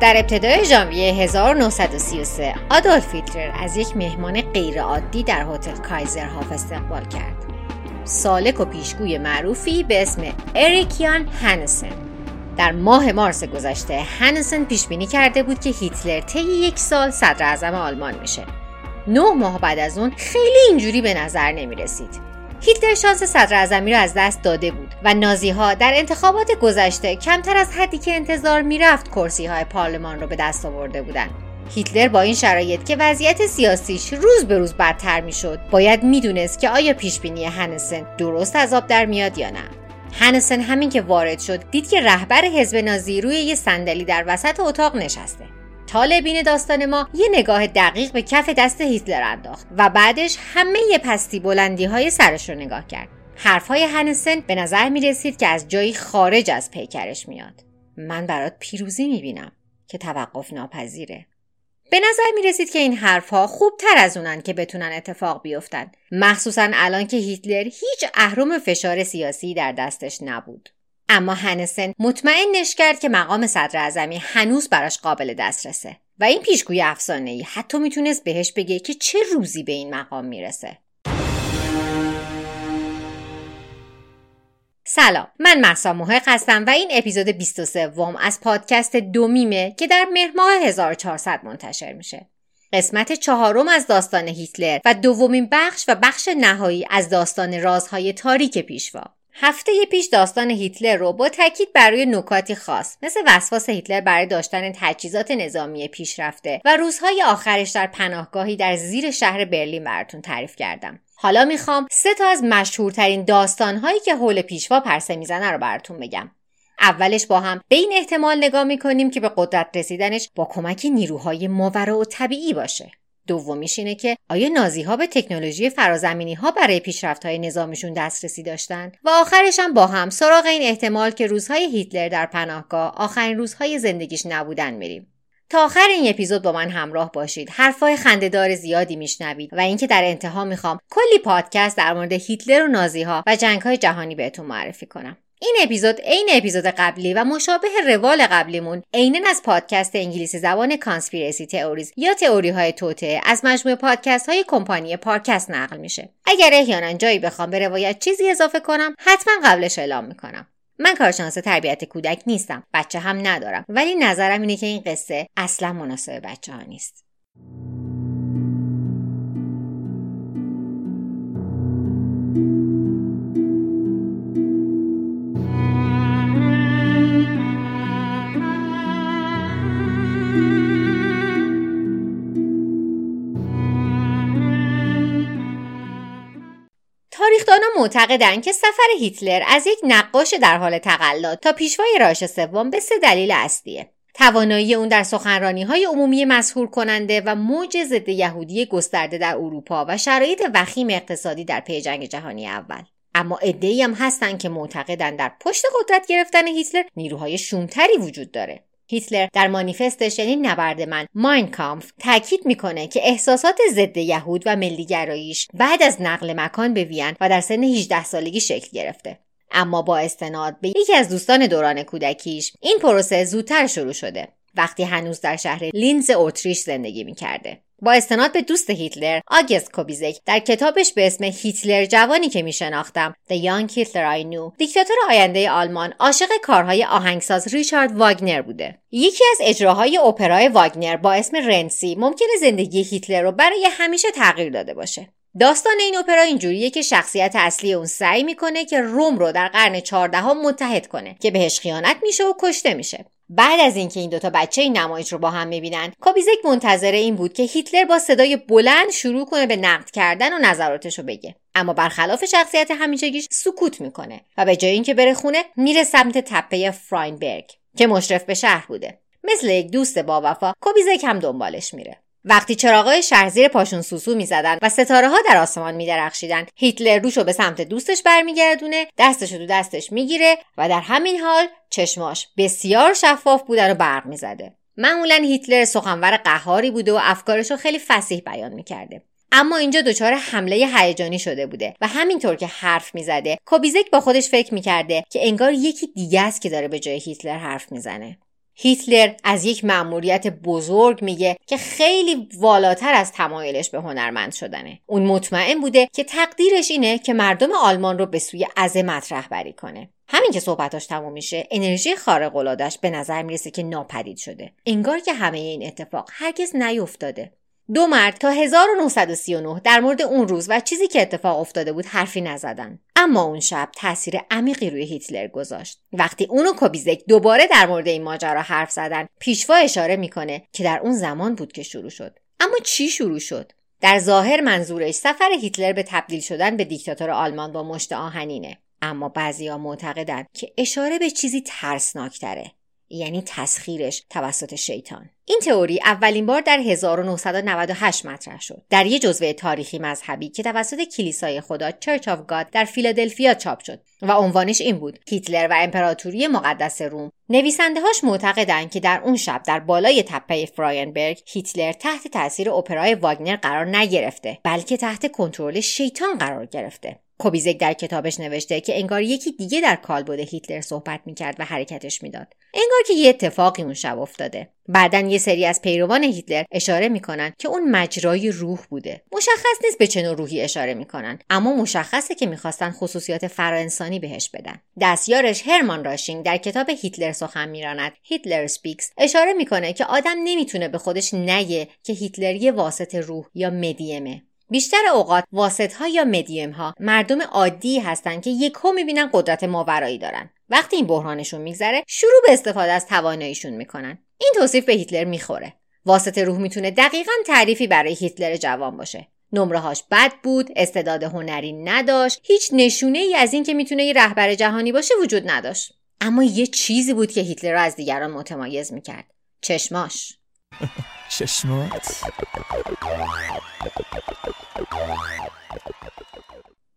در ابتدای ژانویه 1933 آدولف هیتلر از یک مهمان غیرعادی در هتل کایزرهاف استقبال کرد. سالک و پیشگوی معروفی به اسم اریکیان هنسن در ماه مارس گذشته هنسن پیش بینی کرده بود که هیتلر طی یک سال صدر اعظم آلمان میشه. نه ماه بعد از اون خیلی اینجوری به نظر نمی رسید. هیتلر شانس صدر اعظمی را از دست داده بود و نازی ها در انتخابات گذشته کمتر از حدی که انتظار می‌رفت کرسی های پارلمان را به دست آورده بودند. هیتلر با این شرایط که وضعیت سیاسیش روز به روز بدتر می‌شد باید می‌دونست که آیا پیش بینی هنسن درست از آب در میاد یا نه هنسن همین که وارد شد دید که رهبر حزب نازی روی یه صندلی در وسط اتاق نشسته طالبین داستان ما یه نگاه دقیق به کف دست هیتلر انداخت و بعدش همه پستی بلندی های سرش رو نگاه کرد. حرفهای هنسن به نظر می رسید که از جایی خارج از پیکرش میاد. من برات پیروزی می بینم که توقف ناپذیره. به نظر می رسید که این حرفها خوب تر از اونن که بتونن اتفاق بیفتن. مخصوصا الان که هیتلر هیچ اهرم فشار سیاسی در دستش نبود. اما هنسن مطمئنش کرد که مقام صدر اعظمی هنوز براش قابل دسترسه و این پیشگوی افسانه ای حتی می‌تونست بهش بگه که چه روزی به این مقام می‌رسه. سلام من محسا محق هستم و این اپیزود 23 از پادکست دومیمه که در مهر 1400 منتشر میشه. قسمت چهارم از داستان هیتلر و دومین بخش و بخش نهایی از داستان رازهای تاریک پیشوا. هفته پیش داستان هیتلر رو با تاکید برای نکاتی خاص مثل وسواس هیتلر برای داشتن تجهیزات نظامی پیشرفته و روزهای آخرش در پناهگاهی در زیر شهر برلین براتون تعریف کردم. حالا می‌خوام سه تا از مشهورترین داستانهایی که حول پیشوا پرسه می‌زنه رو براتون بگم. اولش با هم به این احتمال نگاه می‌کنیم که به قدرت رسیدنش با کمک نیروهای ماورا و طبیعی باشه. دومیش اینه که آیا نازی ها به تکنولوژی فرازمینی ها برای پیشرفت های نظامیشون دسترسی داشتن؟ و آخرش هم با هم سراغ این احتمال که روزهای هیتلر در پناهگاه آخرین روزهای زندگیش نبودن میریم. تا آخر این اپیزود با من همراه باشید. حرفای خندهدار زیادی میشنوید و اینکه در انتها می‌خوام کلی پادکست در مورد هیتلر و نازی ها و جنگ های جهانی بهتون معرفی کنم. این اپیزود عین اپیزود قبلی و مشابه روال قبلیمون عینا از پادکست انگلیسی زبان کانسپیرسی تئوریز یا تئوری های توته از مجموعه پادکست های کمپانی پارکست نقل میشه. اگر احیانا جایی بخوام به روایت چیزی اضافه کنم حتما قبلش اعلام می‌کنم. من کارشناس تربیت کودک نیستم بچه هم ندارم ولی نظرم اینه که این قصه اصلا مناسب بچه ها نیست. معتقدند که سفر هیتلر از یک نقاش در حال تقلد تا پیشوای راش سوم به سه دلیل اصلیه. توانایی اون در سخنرانی های عمومی مسهور کننده و موج ضد یهودی گسترده در اروپا و شرایط وخیم اقتصادی در پی جنگ جهانی اول. اما عدهای هم هستند که معتقدند در پشت قدرت گرفتن هیتلر نیروهای شومتری وجود داره. هیتلر در مانیفستش یعنی نبرد من ماینکامف تاکید می‌کنه که احساسات ضد یهود و ملیگراییش بعد از نقل مکان به وین و در سن 18 سالگی شکل گرفته. اما با استناد به یکی از دوستان دوران کودکیش این پروسه زودتر شروع شده. وقتی هنوز در شهر لینز اتریش زندگی می‌کرده. با استناد به دوست هیتلر آگست کوبیزک. در کتابش به اسم هیتلر جوانی که می شناختم The Young Hitler I Knew. دیکتاتور آینده آلمان عاشق کارهای آهنگساز ریچارد واگنر بوده. یکی از اجراهای اپرای واگنر با اسم رنسی ممکنه زندگی هیتلر رو برای همیشه تغییر داده باشه. داستان این اپرا اینجوریه که شخصیت اصلی اون سعی می‌کنه که روم رو در قرن چهاردهم متحد کنه که بهش خیانت میشه و کشته میشه. بعد از اینکه این دوتا بچه این نمایش رو با هم می‌بینن کابیزک منتظر این بود که هیتلر با صدای بلند شروع کنه به نقد کردن و نظراتش رو بگه. اما برخلاف شخصیت همیشگیش سکوت می‌کنه و به جای اینکه بره خونه میره سمت تپه فراینبرگ که مشرف به شهر بوده. مثل یک دوست با وفا کوبیزک هم دنبالش میره. وقتی چراغای شهر زیر پاشون سوسو می‌زدن و ستاره ها در آسمان میدرخشیدن هیتلر روشو به سمت دوستش برمیگردونه دستشو تو دستش می‌گیره و در همین حال چشماش بسیار شفاف بودن و برق می‌زده. معمولا هیتلر سخنور قهاری بوده و افکارش رو خیلی فسیح بیان می‌کرده. اما اینجا دچار حمله هیجانی شده بوده و همینطور که حرف می‌زده کوبیزک با خودش فکر می‌کرده که انگار یکی دیگه است که داره به جای هیتلر حرف می‌زنه. هیتلر از یک مأموریت بزرگ میگه که خیلی والاتر از تمایلش به هنرمند شدنه. اون مطمئن بوده که تقدیرش اینه که مردم آلمان رو به سوی عظمت رهبری کنه. همین که صحبتاش تموم میشه انرژی خارق العادهش به نظر می‌رسه که ناپدید شده. انگار که همه این اتفاق هرگز نیفتاده. دو مرد تا 1939 در مورد اون روز و چیزی که اتفاق افتاده بود حرفی نزدن. اما اون شب تاثیر عمیقی روی هیتلر گذاشت. وقتی اون و کوبیزک دوباره در مورد این ماجرا حرف زدن پیشوا اشاره می‌کنه که در اون زمان بود که شروع شد. اما چی شروع شد؟ در ظاهر منظورش سفر هیتلر به تبدیل شدن به دیکتاتور آلمان با مشت آهنینه. اما بعضیا معتقدند که اشاره به چیزی ترسناکتره. یعنی تسخیرش توسط شیطان. این تئوری اولین بار در 1998 مطرح شد. در یک جزوه تاریخی مذهبی که توسط کلیسای خدا Church of God در فیلادلفیا چاپ شد و عنوانش این بود هیتلر و امپراتوری مقدس روم. نویسنده هاش معتقدند که در اون شب در بالای تپه فراینبرگ هیتلر تحت تاثیر اپرای واگنر قرار نگرفته بلکه تحت کنترل شیطان قرار گرفته. کوبیزک در کتابش نوشته که انگار یکی دیگه در کالبد هیتلر صحبت می‌کرد و حرکتش می‌داد. انگار که یه اتفاقی اون شب افتاده. بعدا یه سری از پیروان هیتلر اشاره می‌کنن که اون مجرای روح بوده. مشخص نیست به چه نوع روحی اشاره می‌کنن اما مشخصه که می‌خواستن خصوصیات فراانسانی بهش بدن. دستیارش هرمان راوشنینگ در کتاب هیتلر سخن میراند. Hitler Speaks اشاره می‌کنه که آدم نمی‌تونه به خودش نگه که هیتلر یه واسط روح یا مدیمه بیشتر اوقات واسط ها یا مدیم ها مردم عادی هستند که یهو می‌بینن قدرت ماورایی دارن. وقتی این بحرانشون میگذره شروع به استفاده از تواناییشون می‌کنن. این توصیف به هیتلر می‌خوره. واسط روح می‌تونه دقیقا تعریفی برای هیتلر جوان باشه. نمرههاش بد بود استعداد هنری نداشت هیچ نشونه ای از اینکه می‌تونه یه رهبر جهانی باشه وجود نداشت. اما یه چیزی بود که هیتلر رو از دیگران متمایز می‌کرد. چشماش. چشمات؟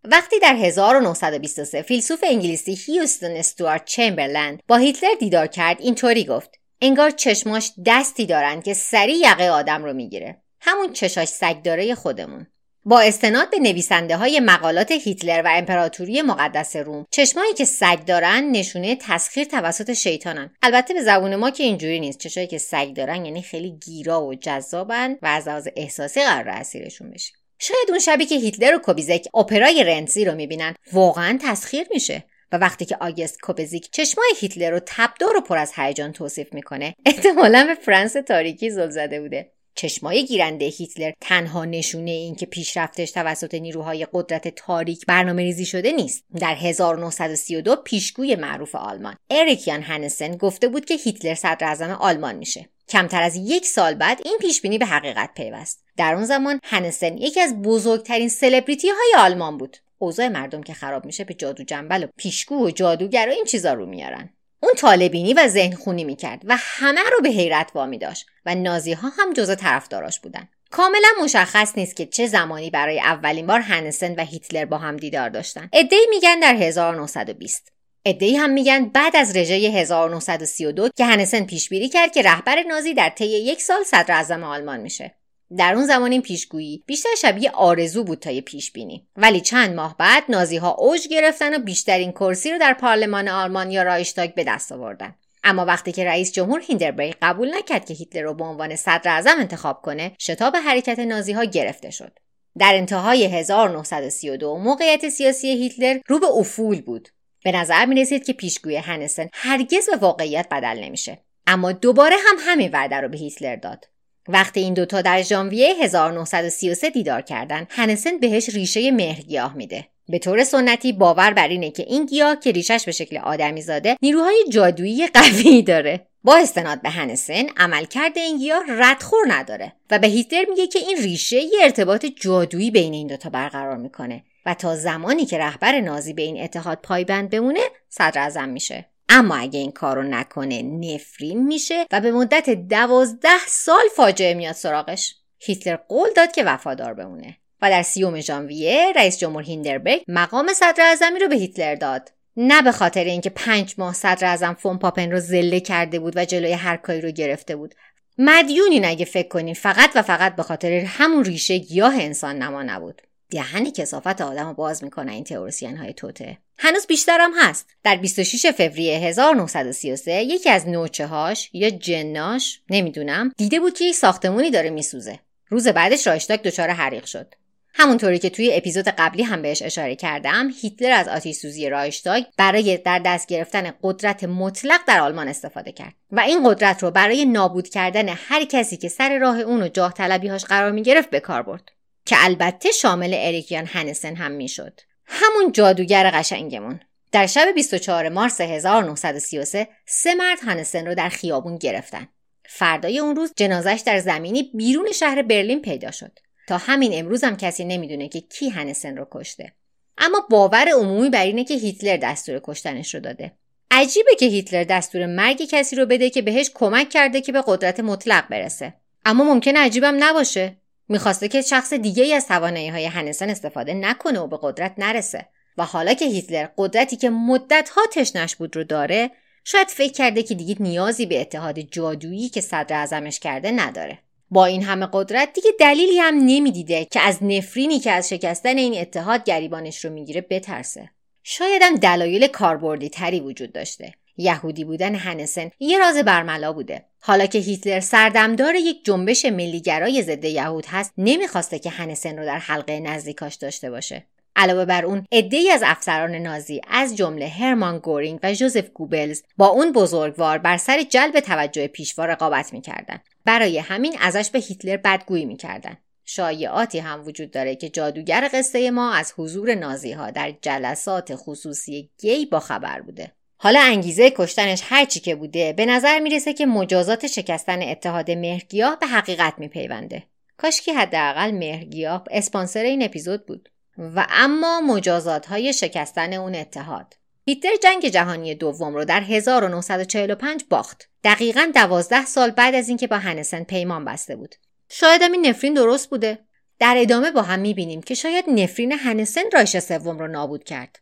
وقتی در 1923 فیلسوف انگلیسی هیوستون استوارت چمبرلند با هیتلر دیدار کرد اینطوری گفت. انگار چشماش دستی دارند که سریع یقه آدم رو می‌گیره. همون چشاش سگداره خودمون. با استناد به نویسنده های مقالات هیتلر و امپراتوری مقدس روم چشمایی که سگ دارن نشونه تسخیر توسط شیطانن. البته به زبون ما که اینجوری نیست. چشایی که سگ دارن یعنی خیلی گیرا و جذابن و از احساسی قرار اسیرشون بشیم شاید اون شبی که هیتلر و کوبیزک اپرای رنزی رو می‌بینن واقعا تسخیر میشه و وقتی که آگست کوبزیک چشمای هیتلر رو تبدار و پر از هیجان توصیف می‌کنه احتمالا به فرانس تاریکی زل زده بوده. چشمای گیرنده هیتلر. تنها نشونه این که پیشرفتش توسط نیروهای قدرت تاریک برنامه ریزی شده نیست. در 1932 پیشگوی معروف آلمان. اریکیان هنسن گفته بود که هیتلر صدر آلمان میشه. کمتر از یک سال بعد این پیش بینی به حقیقت پیوست. در اون زمان هنسن یکی از بزرگترین سلبریتی های آلمان بود. اوضاع مردم که خراب میشه به جادو جنبل و پیشگو و جادوگر و این چیزا رو میارن. اون طالبینی و ذهن خونی می‌کرد و همه رو به حیرت وامی داشت و نازی ها هم جزء طرفداراش بودن. کاملا مشخص نیست که چه زمانی برای اولین بار هنسن و هیتلر با هم دیدار داشتن. ادعی میگن در 1920 ادعی هم میگن بعد از رژه 1932 که هنسن پیشبینی کرد که رهبر نازی در طی یک سال صدر آلمان میشه. در اون زمان این پیشگویی بیشتر شبیه آرزو بود تا یه پیش بینی. ولی چند ماه بعد نازی ها اوج گرفتن و بیشترین کرسی رو در پارلمان آلمان یا رایشتاگ به دست آوردن. اما وقتی که رئیس جمهور هیندربرگ قبول نکرد که هیتلر رو به عنوان صدر اعظم انتخاب کنه شتاب حرکت نازی ها گرفته شد. در انتهای 1932 موقعیت سیاسی هیتلر رو به افول بود. به نظر می رسید که پیشگوی هنسن هرگز به واقعیت بدل نمیشه. اما دوباره هم همین وعده رو به هیتلر داد. وقتی این دوتا در ژانویه 1933 دیدار کردن هنسن بهش ریشه مهرگیاه میده. به طور سنتی باور بر اینه که این گیاه که ریشش به شکل آدمی زاده نیروهای جادویی قوی داره. با استناد به هنسن عملکرد این گیاه ردخور نداره و به هیتلر میگه که این ریشه یه ارتباط جادویی بین این دوتا برقرار می‌کنه و تا زمانی که رهبر نازی به این اتحاد پایبند بمونه صدر میشه. اما اگه این کارو نکنه نفرین میشه و به مدت دوازده سال فاجعه میاد سراغش. هیتلر قول داد که وفادار بمونه و در سیوم ژانویه رئیس جمهور هیندربرگ مقام صدر اعظمی رو به هیتلر داد. نه به خاطر اینکه پنج ماه صدر اعظم فون پاپن رو زله کرده بود و جلوی هر کاری رو گرفته بود. مدیونی نگه فکر کنین فقط و فقط به خاطر همون ریشه گیاه انسان نما نبود. دهن کسافت آدم رو باز می‌کنن این تئوریسین های توته. هنوز بیشترم هست. در 26 فوریه 1933 یکی از نوچه هاش یا جناش نمی‌دونم دیده بود که یک ساختمونی داره میسوزه. روز بعدش رایشتاک دچار حریق شد. همونطوری که توی اپیزود قبلی هم بهش اشاره کردم هیتلر از آتیش سوزی رایشتاگ برای در دست گرفتن قدرت مطلق در آلمان استفاده کرد. و این قدرت رو برای نابود کردن هر کسی که سر راه اون و جاه طلبیهاش قرار می گرفت به کار برد. که البته شامل اریکیان هنسن هم می‌شد. همون جادوگر قشنگمون. در شب 24 مارس 1933 سه مرد هنسن رو در خیابون گرفتن. فردای اون روز جنازش در زمینی بیرون شهر برلین پیدا شد. تا همین امروز هم کسی نمی‌دونه که کی هنسن رو کشته. اما باور عمومی بر اینه که هیتلر دستور کشتنش رو داده. عجیبه که هیتلر دستور مرگ کسی رو بده که بهش کمک کرده که به قدرت مطلق برسه. اما ممکن عجیبم نباشه. می‌خواسته که شخص دیگه از توانایی های هنسن استفاده نکنه و به قدرت نرسه. و حالا که هیتلر قدرتی که مدتها تشنش بود رو داره شاید فکر کرده که دیگه نیازی به اتحاد جادویی که صدر ازمش کرده نداره. با این همه قدرت دیگه دلیلی هم نمی‌دیده که از نفرینی که از شکستن این اتحاد گریبانش رو می‌گیره بترسه. شایدم دلایل کاربردی تری وجود داشته. یهودی بودن هنسن یه راز برملا بوده. حالا که هیتلر سردمدار یک جنبش ملیگرای ضد یهود هست نمی‌خواسته که هنسن رو در حلقه نزدیکاش داشته باشه. علاوه بر اون عدهای از افسران نازی از جمله هرمان گورینگ و جوزف گوبلز با اون بزرگوار بر سر جلب توجه پیشوا رقابت می‌کردند برای همین ازش به هیتلر بدگویی می‌کردند شایعاتی هم وجود داره که جادوگر قصه ما از حضور نازی ها در جلسات خصوصی گی با خبر بوده. حالا انگیزه کشتنش هرچی که بوده به نظر می‌رسه که مجازات شکستن اتحاد مهرگیاه به حقیقت میپیونده. کاشکی حداقل مهرگیاه اسپانسر این اپیزود بود. و اما مجازات های شکستن اون اتحاد. هیتلر جنگ جهانی دوم رو در 1945 باخت. دقیقا دوازده سال بعد از اینکه با هنسن پیمان بسته بود. شاید این نفرین درست بوده. در ادامه با هم می‌بینیم که شاید نفرین هنسن رایش سوم رو نابود کرد.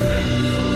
Oh.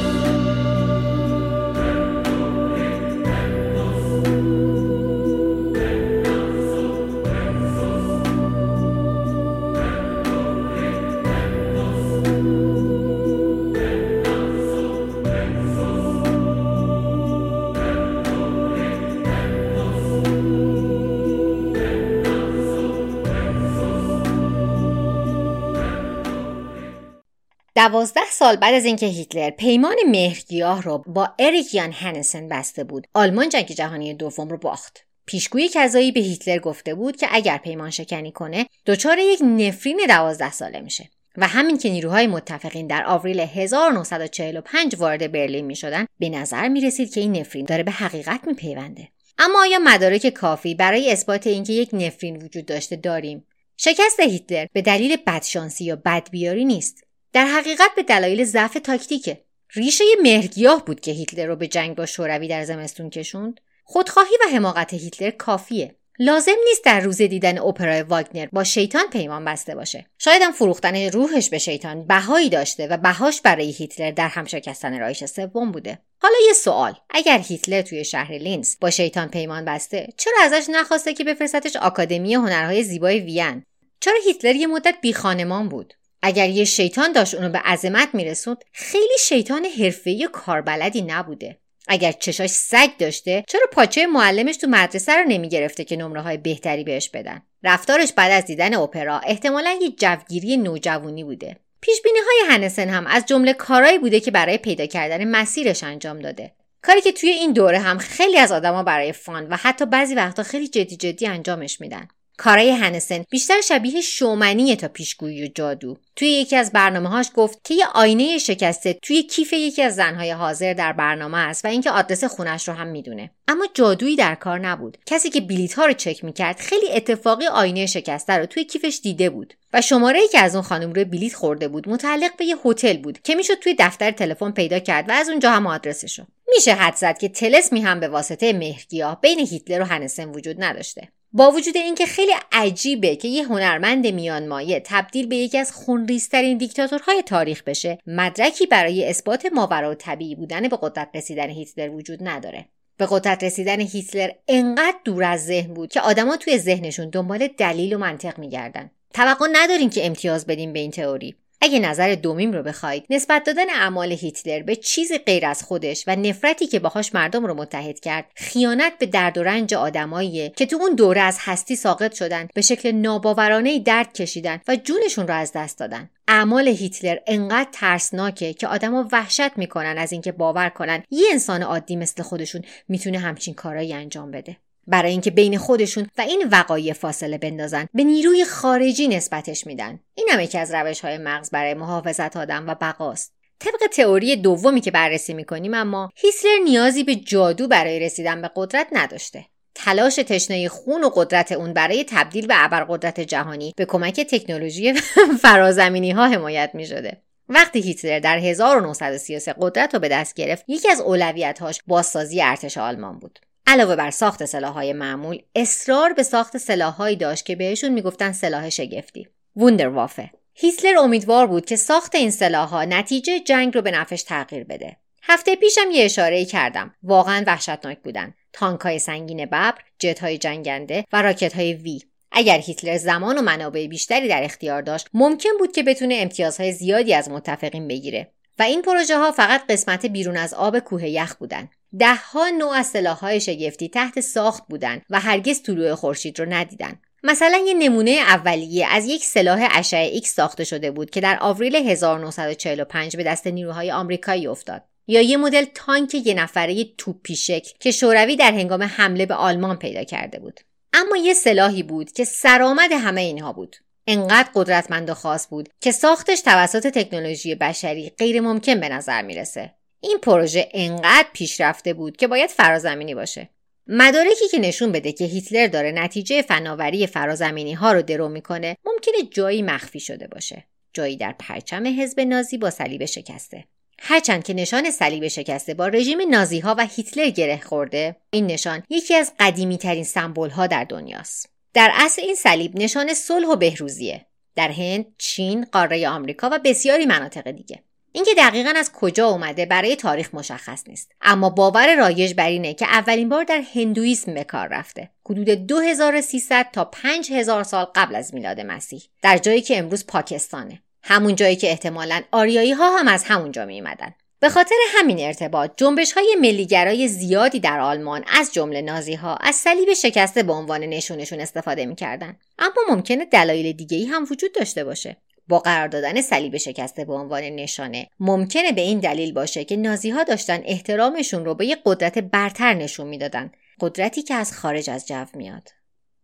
دوازده سال بعد از اینکه هیتلر پیمان مهرگیاه را با اریک یان هنسن بسته بود آلمان جنگ جهانی دوم رو باخت پیشگوی کذایی به هیتلر گفته بود که اگر پیمان شکنی کنه دچار یک نفرین دوازده ساله میشه و همین که نیروهای متفقین در آوریل 1945 وارد برلین می شدن به نظر می رسید که این نفرین داره به حقیقت می پیونده. اما آیا مدارک کافی برای اثبات اینکه یک نفرین وجود داشته داریم؟ شکست هیتلر به دلیل بدشانسی یا بدبیاری نیست در حقیقت به دلایل ضعف تاکتیکه. ریشه مهرگیاه بود که هیتلر رو به جنگ با شوروی در زمستون کشوند. خودخواهی و حماقت هیتلر کافیه. لازم نیست در روز دیدن اپرای واگنر با شیطان پیمان بسته باشه. شاید هم فروختن روحش به شیطان بهایی داشته و بهاش برای هیتلر در هم شکستن رایش سوم بوده. حالا یه سوال. اگر هیتلر توی شهر لینز با شیطان پیمان بسته چرا ازش نخواسته که بفرستش آکادمی هنرهای زیبای وین؟ چرا هیتلر یه مدت بی خانمان بود؟ اگر یه شیطان داشت اونو به عظمت میرسوند خیلی شیطان حرفه‌ای کاربلدی نبوده. اگر چشاش سگ داشته چرا پاچه معلمش تو مدرسه رو نمی‌گرفته که نمره های بهتری بهش بدن؟ رفتارش بعد از دیدن اپرا احتمالا یه جوگیری نوجوانی بوده. پیش بینی های هنسن هم از جمله کارایی بوده که برای پیدا کردن مسیرش انجام داده. کاری که توی این دوره هم خیلی از آدما برای فان و حتی بعضی وقتا خیلی جدی جدی انجامش میدن. کارای هنسن بیشتر شبیه شومنی تا پیشگویی و جادو. توی یکی از برنامه هاش گفت که یه آینه شکسته توی کیف یکی از زنهای حاضر در برنامه است و اینکه آدرس خونش رو هم می‌دونه. اما جادویی در کار نبود. کسی که بلیت ها رو چک می‌کرد خیلی اتفاقی آینه شکسته رو توی کیفش دیده بود و شماره ای که از اون خانم روی بلیت خورده بود متعلق به یه هتل بود که می‌شد توی دفتر تلفن پیدا کرد و از اونجا هم آدرسش رو. میشه حد زد که تلسمی هم به واسطه مهرگیاه بین هیتلر و هنسن وجود نداشته. با وجود اینکه خیلی عجیبه که یه هنرمند میان مایه تبدیل به یکی از خونریزترین دیکتاتورهای تاریخ بشه مدرکی برای اثبات ماورا طبیعی بودن به قدرت رسیدن هیتلر وجود نداره. به قدرت رسیدن هیتلر انقدر دور از ذهن بود که آدما توی ذهنشون دنبال دلیل و منطق میگردن. توقع ندارین که امتیاز بدیم به این تئوری. اگه نظر دومیم رو بخواید نسبت دادن اعمال هیتلر به چیزی غیر از خودش و نفرتی که باهاش مردم رو متحد کرد خیانت به درد و رنج آدماییه که تو اون دوره از هستی ساقط شدن به شکل ناباورانه درد کشیدن و جونشون رو از دست دادن. اعمال هیتلر انقدر ترسناکه که آدما وحشت می‌کنن از اینکه باور کنن یه انسان عادی مثل خودشون می‌تونه همچین کارایی انجام بده. برای اینکه بین خودشون و این وقایع فاصله بندازن به نیروی خارجی نسبتش میدن. این هم یکی از روش های مغز برای محافظت آدم و بقاست. طبق تئوری دومی که بررسی می‌کنیم اما هیتلر نیازی به جادو برای رسیدن به قدرت نداشته. تلاش تشنه خون و قدرت اون برای تبدیل به ابرقدرت جهانی به کمک تکنولوژی فرازمینی ها حمایت می شده. وقتی هیتلر در 1933 قدرت رو به دست گرفت یکی از اولویتهاش بازسازی ارتش آلمان بود. علاوه بر ساخت سلاحهای معمول اصرار به ساخت سلاحهایی داشت که بهشون می‌گفتن سلاح شگفتی. ووندروافه هیتلر امیدوار بود که ساخت این سلاحها نتیجه جنگ رو به نفش تغییر بده. هفته پیشم یه اشاره کردم. واقعا وحشتناک بودن. تانک های سنگین ببر جت های جنگنده و راکت های وی. اگر هیتلر زمان و منابع بیشتری در اختیار داشت ممکن بود که بتونه امتیازهای زیادی از متفقین بگیره. و این پروژه ها فقط قسمت بیرون از آب کوه یخ بودن. دهها نوع از سلاحهای شگفتی تحت ساخت بودند و هرگز طلوع خورشید رو ندیدن. مثلا یه نمونه اولیه از یک سلاح اشعه ایکس ساخته شده بود که در آوریل 1945 به دست نیروهای آمریکایی افتاد. یا یه مدل تانک یه نفره توپ پیشک که شوروی در هنگام حمله به آلمان پیدا کرده بود. اما یه سلاحی بود که سرآمد همه اینها بود. انقدر قدرتمند و خاص بود که ساختش توسط تکنولوژی بشری غیر ممکن به نظر می‌رسه. این پروژه انقدر پیشرفته بود که باید فرازمینی باشه. مدارکی که نشون بده که هیتلر داره نتیجه فناوری فرازمینی ها رو درو می‌کنه ممکنه جایی مخفی شده باشه. جایی در پرچم حزب نازی با صلیب شکسته. هرچند که نشان صلیب شکسته با رژیم نازی ها و هیتلر گره خورده این نشان یکی از قدیمی ترین سمبل ها در دنیاست. در اصل این صلیب نشان صلح و بهروزیه. در هند، چین، قاره آمریکا و بسیاری مناطق دیگه. اینکه دقیقا از کجا اومده برای تاریخ مشخص نیست. اما باور رایج بر اینه که اولین بار در هندویسم به کار رفته. حدود 2300 تا 5000 سال قبل از میلاد مسیح. در جایی که امروز پاکستانه. همون جایی که احتمالا آریایی ها هم از همونجا می اومدن. به خاطر همین ارتباط جنبش های ملیگرای زیادی در آلمان از جمله نازی ها از صلیب شکسته به عنوان نشونشون استفاده می‌کردن. اما ممکنه دلایل دیگه ای هم وجود داشته باشه. با قرار دادن صلیب شکسته به عنوان نشانه. ممکنه به این دلیل باشه که نازی ها داشتن احترامشون رو به یک قدرت برتر نشون می‌دادن. قدرتی که از خارج از جو میاد.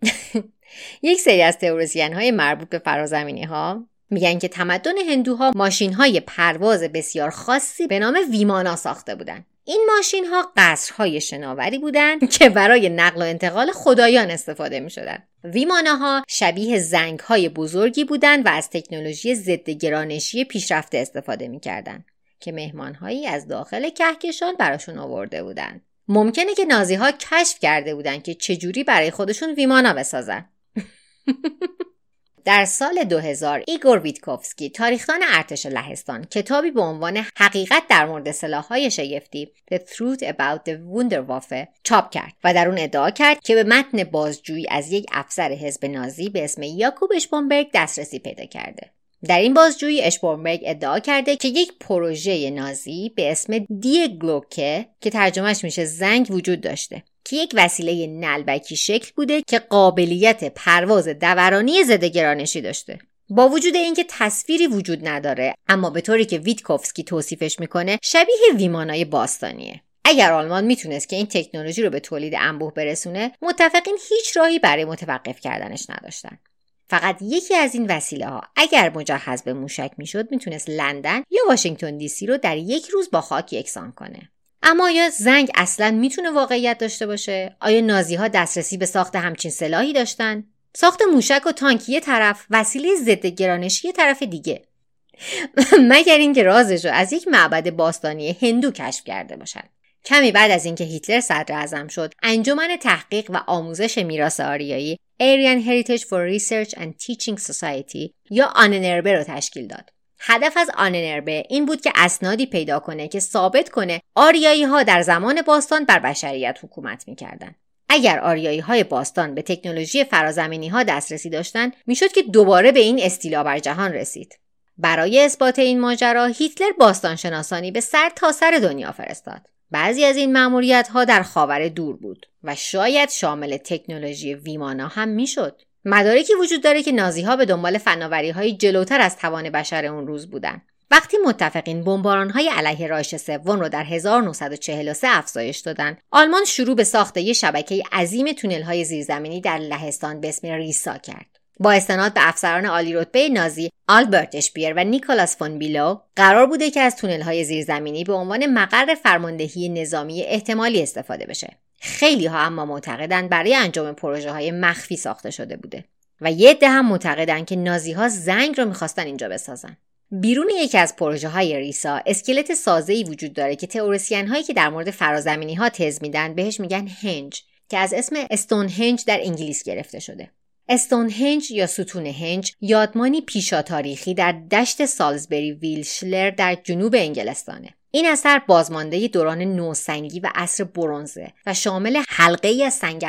یک سری از تئوریسین های مربوط به فرازمینی ها میگن که تمدن هندوها ماشین های پرواز بسیار خاصی به نام ویمانا ساخته بودن. این ماشین ها قصرهای شناوری بودند که برای نقل و انتقال خدایان استفاده می شدن. ویماناها شبیه زنگ های بزرگی بودند و از تکنولوژی ضد گرانشی پیشرفته استفاده می کردن. که مهمانهایی از داخل کهکشان براشون آورده بودند. ممکنه که نازی ها کشف کرده بودند که چجوری برای خودشون ویمانا بسازن. در سال 2000 ایگور ویتکوفسکی تاریخدان ارتش لهستان کتابی به عنوان حقیقت در مورد سلاحهای شگفتی The Truth About the Wunderwaffe چاپ کرد و در اون ادعا کرد که به متن بازجویی از یک افسر حزب نازی به اسم یاکوب اشبونبرگ دسترسی پیدا کرده. در این بازجویی اشبورنبرگ ادعا کرده که یک پروژه نازی به اسم دی گلوکه که ترجمهش میشه زنگ وجود داشته. که یک وسیله نلبکی شکل بوده که قابلیت پرواز دورانی ضد گرانشی داشته. با وجود اینکه تصویری وجود نداره اما به طوری که ویتکوفسکی توصیفش می‌کنه شبیه ویمانای باستانیه. اگر آلمان می‌تونست که این تکنولوژی رو به تولید انبوه برسونه متفقین هیچ راهی برای متوقف کردنش نداشتن. فقط یکی از این وسیله ها اگر مجهز به موشک می‌شد می‌تونست لندن یا واشنگتن دی سی رو در یک روز با خاک یکسان کنه. اما آیا زنگ اصلا می‌تونه واقعیت داشته باشه؟ آیا نازی ها دسترسی به ساخت همچین سلاحی داشتن؟ ساخت موشک و تانک یه طرف وسیله ضد گرانشی یه طرف دیگه. مگر اینکه رازش رو از یک معبد باستانی هندو کشف کرده باشن. کمی بعد از اینکه هیتلر صدر اعظم شد انجمن تحقیق و آموزش میراث آریایی Aryan Heritage for Research and Teaching Society یا آننربه رو تشکیل داد. هدف از آننربه این بود که اسنادی پیدا کنه که ثابت کنه آریایی ها در زمان باستان بر بشریت حکومت می‌کردن. اگر آریایی های باستان به تکنولوژی فرازمینی ها دسترسی داشتند می‌شد که دوباره به این استیلا بر جهان رسید. برای اثبات این ماجرا هیتلر باستان شناسانی به سر تا سر دنیا فرستاد. بعضی از این معمولیت ها در خاور دور بود و شاید شامل تکنولوژی ویمانا هم می‌شد. مدارکی وجود داره که نازی ها به دنبال فناوری های جلوتر از توان بشر اون روز بودن. وقتی متفقین بمباران های علیه رایش سوم رو در 1943 افزایش دادن، آلمان شروع به ساخت یک شبکه عظیم تونل های زیرزمینی در لهستان به اسم ریسا کرد. با استناد به افسران عالی رتبه نازی آلبرت اشپیر و نیکولاس فون بیلو قرار بوده که از تونل های زیرزمینی به عنوان مقر فرماندهی نظامی احتمالی استفاده بشه خیلی ها اما معتقدند برای انجام پروژه های مخفی ساخته شده بوده و یه عده هم معتقدند که نازی ها زنگ رو می‌خواستن اینجا بسازن بیرون یکی از پروژه های ریسا اسکلت سازه ای وجود داره که تئوریسین هایی که در مورد فرازمینی ها تز میدن بهش میگن هنج که از اسم استون هنج در انگلیس گرفته شده استونهنج یا ستون هنج یادمانی پیشا تاریخی در دشت سالزبری ویلشلر در جنوب انگلستانه. این اثر بازمانده دوران نوسنگی و عصر برونزه و شامل حلقه ای از سنگ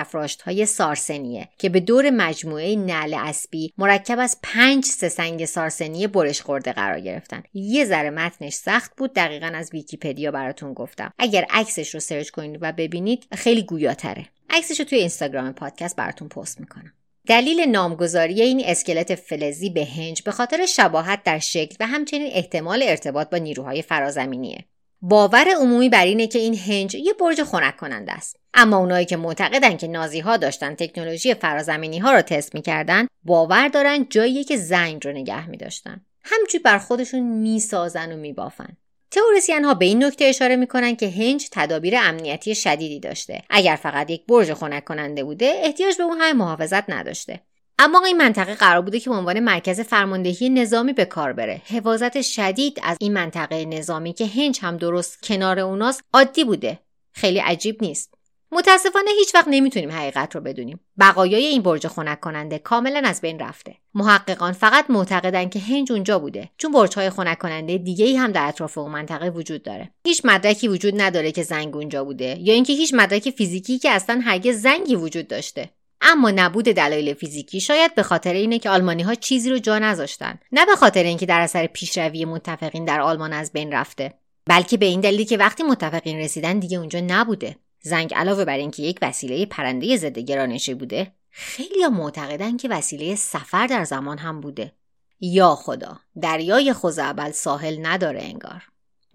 های سارسنیه که به دور مجموعه نعل اسبی مرکب از پنج سه سنگ سارسنی برش خورده قرار گرفتن. یه ذره متنش سخت بود دقیقا از ویکیپدیا براتون گفتم. اگر عکسش رو سرچ کنید و ببینید خیلی گویاتره. عکسش رو توی اینستاگرام پادکست براتون پست می‌کنم. دلیل نامگذاری این اسکلت فلزی به هنج به خاطر شباهت در شکل و همچنین احتمال ارتباط با نیروهای فرازمینیه. باور عمومی بر اینه که این هنج یه برج خنک کننده است. اما اونایی که معتقدن که نازی ها داشتن تکنولوژی فرازمینی ها رو تست می‌کردن باور دارن جایی که زنگ رو نگه میداشتن. همچی بر خودشون می‌سازن و میبافن. تئوریسین ها به این نکته اشاره می‌کنن که هنج تدابیر امنیتی شدیدی داشته. اگر فقط یک برج خنک کننده بوده احتیاج به اون های محافظت نداشته. اما این منطقه قرار بوده که به عنوان مرکز فرماندهی نظامی به کار بره. حفاظت شدید از این منطقه نظامی که هنج هم درست کنار اوناست عادی بوده. خیلی عجیب نیست. متاسفانه هیچ وقت نمی‌تونیم حقیقت رو بدونیم. بقایای این برج خنک کننده کاملا از بین رفته. محققان فقط معتقدن که هنج اونجا بوده چون برج‌های خنک کننده دیگه ای هم در اطراف اون منطقه وجود داره. هیچ مدرکی وجود نداره که زنگ اونجا بوده یا اینکه هیچ مدرک فیزیکی که اصلا هرگز زنگی وجود داشته. اما نبود دلایل فیزیکی شاید به خاطر اینه که آلمانی ها چیزی رو جا نذاشتن نه به خاطر اینکه در اثر پیشروی متفقین در آلمان از بین رفته بلکه به این دلیل که وقتی متفقین رسیدن دیگه اونجا نبوده زنگ علاوه بر اینکه یک وسیله پرنده ضد گرانشی بوده خیلی معتقدن که وسیله سفر در زمان هم بوده. یا خدا دریای خوزعبل ساحل نداره انگار.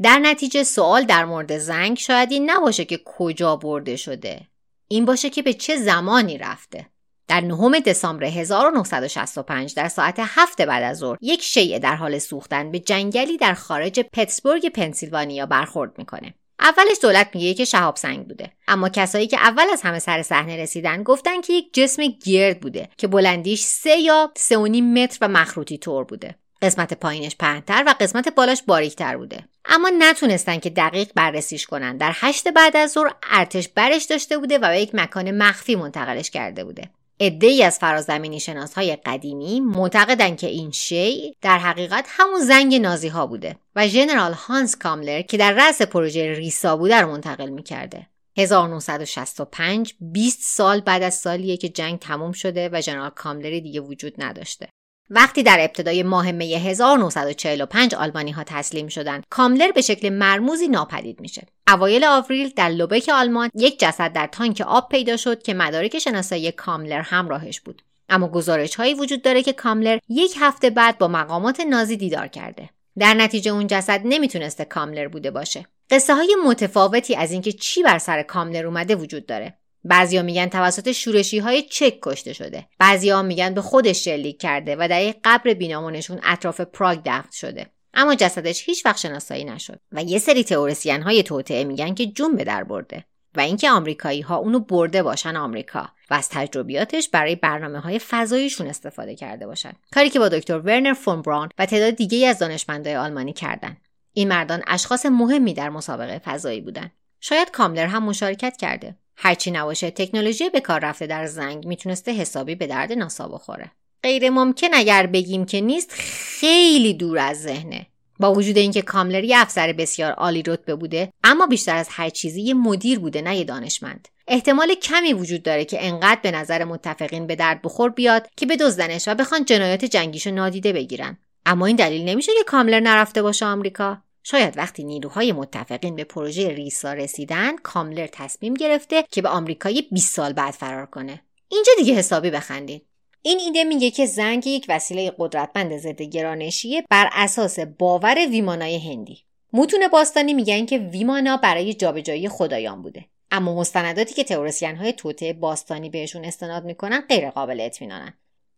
در نتیجه سوال در مورد زنگ شاید این نباشه که کجا برده شده. این باشه که به چه زمانی رفته. در نهم دسامبر 1965 در ساعت هفت بعد از ظهر یک شیعه در حال سوختن به جنگلی در خارج پتسبورگ پنسیلوانیا برخورد می‌کنه. اولش دولت میگه که شهاب سنگ بوده. اما کسایی که اول از همه سر صحنه رسیدن گفتن که یک جسم گرد بوده که بلندیش سه یا سه و نیم متر و مخروطی طور بوده. قسمت پایینش پهنتر و قسمت بالاش باریکتر بوده. اما نتونستن که دقیق بررسیش کنن. در هشت بعد از ظهر ارتش برش داشته بوده و به یک مکان مخفی منتقلش کرده بوده. ای از فرازمینی شناس های قدیمی معتقدند که این شی در حقیقت همون زنگ نازی ها بوده و ژنرال هانس کاملر که در رأس پروژه ریسا بوده رو منتقل می‌کرده. 1965 20 سال بعد از سالیه که جنگ تموم شده و ژنرال کاملری دیگه وجود نداشته. وقتی در ابتدای ماه می 1945 آلمانی ها تسلیم شدند کاملر به شکل مرموزی ناپدید میشه اوایل آوریل در لوبک آلمان یک جسد در تانک آب پیدا شد که مدارک شناسایی کاملر همراهش بود. اما گزارش هایی وجود داره که کاملر یک هفته بعد با مقامات نازی دیدار کرده. در نتیجه اون جسد نمی‌تونسته کاملر بوده باشه. قصه های متفاوتی از اینکه چی بر سر کاملر اومده وجود داره. بعضیا میگن توسط شورشی های چک کشته شده. بعضیا میگن به خودش شلیک کرده و در یک قبر بینامونشون اطراف پراگ دفن شده. اما جسدش هیچ وقت شناسایی نشد و یه سری تئوریسین های توطعه میگن که جون به در برده و اینکه آمریکایی ها اونو برده باشن آمریکا و از تجربیاتش برای برنامه های فضاییشون استفاده کرده باشن. کاری که با دکتر ورنر فون براون و تعداد دیگه از دانشمندای آلمانی کردن. این مردان اشخاص مهمی در مسابقه فضایی بودن. شاید کاملر هم مشارکت کرده. هرچی نباشه تکنولوژی به کار رفته در زنگ می‌تونسته حسابی به درد ناسا بخوره. غیر ممکن اگر بگیم که نیست خیلی دور از ذهنه. با وجود اینکه کاملر یه افسر بسیار عالی رتبه بوده اما بیشتر از هر چیزی یه مدیر بوده نه یه دانشمند. احتمال کمی وجود داره که انقدر به نظر متفقین به درد بخور بیاد که بدزدنش و بخوان جنایات جنگیشو نادیده بگیرن. اما این دلیل نمیشه که کاملر نرفته باشه آمریکا. شاید وقتی نیروهای متفقین به پروژه ریسا رسیدن کاملر تصمیم گرفته که به آمریکای 20 سال بعد فرار کنه. اینجا دیگه حسابی بخندید این ایده میگه که زنگ یک وسیله قدرتمند ضد گرانشیه بر اساس باور ویمانای هندی. متون باستانی میگن که ویمانا برای جابجایی خدایان بوده. اما مستنداتی که تئوریسین های توته باستانی بهشون استناد می‌کنن غیر قابل اطمینانن.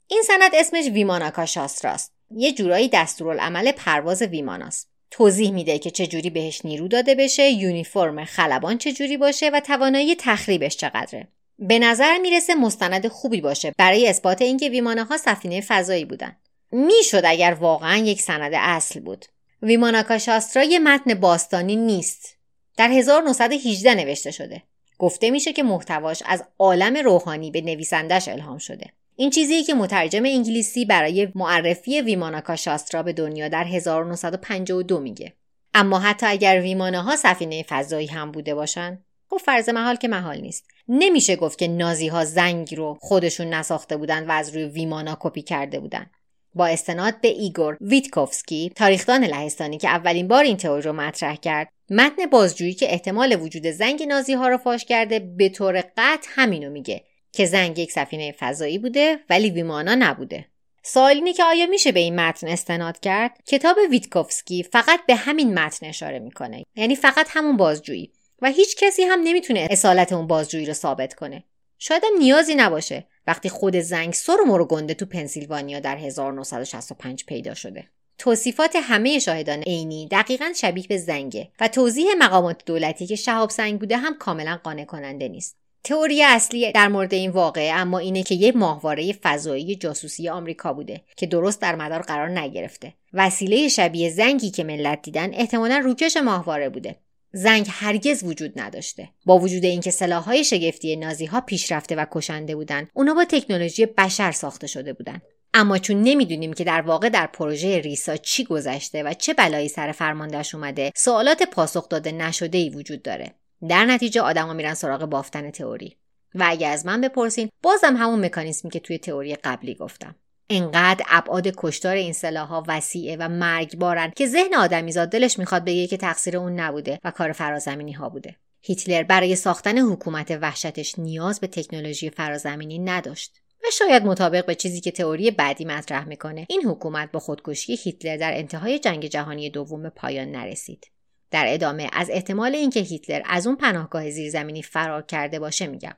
این سند اسمش ویماناکا شاستراست یه جورایی دستورالعمل پرواز ویماناست. توضیح میده که چجوری بهش نیرو داده بشه یونیفرم خلبان چجوری باشه و توانایی تخریبش چقدره. به نظر می‌رسه مستند خوبی باشه. برای اثبات اینکه ویمانه ها سفینه فضایی بودن. می‌شد اگر واقعا یک سند اصل بود. ویماناکا شاسترا یه متن باستانی نیست. در 1918 نوشته شده. گفته میشه که محتواش از عالم روحانی به نویسندش الهام شده. این چیزی که مترجم انگلیسی برای معرفی ویمانیکا شاسترا به دنیا در 1952 میگه. اما حتی اگر ویمانه ها سفینه فضایی هم بوده باشن خب فرض محال که محال نیست. نمیشه گفت که نازی ها زنگ رو خودشون نساخته بودن و از روی ویمانا کپی کرده بودن. با استناد به ایگور ویتکوفسکی تاریخدان لهستانی که اولین بار این تئوری رو مطرح کرد متن بازجویی که احتمال وجود زنگ نازی ها رو فاش کرده به طور قطع همینو میگه. که زنگ یک سفینه فضایی بوده ولی ویمانا نبوده. سوال اینه که آیا میشه به این متن استناد کرد؟ کتاب ویتکوفسکی فقط به همین متن اشاره می‌کنه. یعنی فقط همون بازجویی. و هیچ کسی هم نمی‌تونه اصالت اون بازجویی رو ثابت کنه. شاید هم نیازی نباشه وقتی خود زنگ سر گنده تو پنسیلوانیا در 1965 پیدا شده. توصیفات همه شاهدان عینی دقیقا شبیه به زنگه و توضیح مقامات دولتی که شهاب سنگ بوده هم کاملا قانع کننده نیست. تئوری اصلی در مورد این واقعه اما اینه که یه ماهواره فضایی جاسوسی آمریکا بوده که درست در مدار قرار نگرفته. وسیله شبیه زنگی که ملت دیدن احتمالا روکش ماهواره بوده. زنگ هرگز وجود نداشته. با وجود اینکه سلاحهای شگفتی نازی ها پیشرفته و کشنده بودند اونا با تکنولوژی بشر ساخته شده بودند اما چون نمی‌دونیم که در واقع در پروژه ریسا چی گذشته و چه بلایی سر فرماندهش اومده سوالات پاسخ داده نشده ای وجود داره. در نتیجه آدما میرن سراغ بافتن تئوری. و اگه از من بپرسین بازم همون مکانیزمی که توی تئوری قبلی گفتم. انقدر ابعاد کشتار این سلاحها وسیعه و مرگبارن که ذهن آدمیزاد دلش می‌خواد بگه که تقصیر اون نبوده و کار فرازمینی ها بوده. هیتلر برای ساختن حکومت وحشتش نیاز به تکنولوژی فرازمینی نداشت. و شاید مطابق به چیزی که تئوری بعدی مطرح می‌کنه این حکومت با خودکشی هیتلر در انتهای جنگ جهانی دوم پایان نرسید. در ادامه از احتمال اینکه هیتلر از اون پناهگاه زیرزمینی فرار کرده باشه میگم.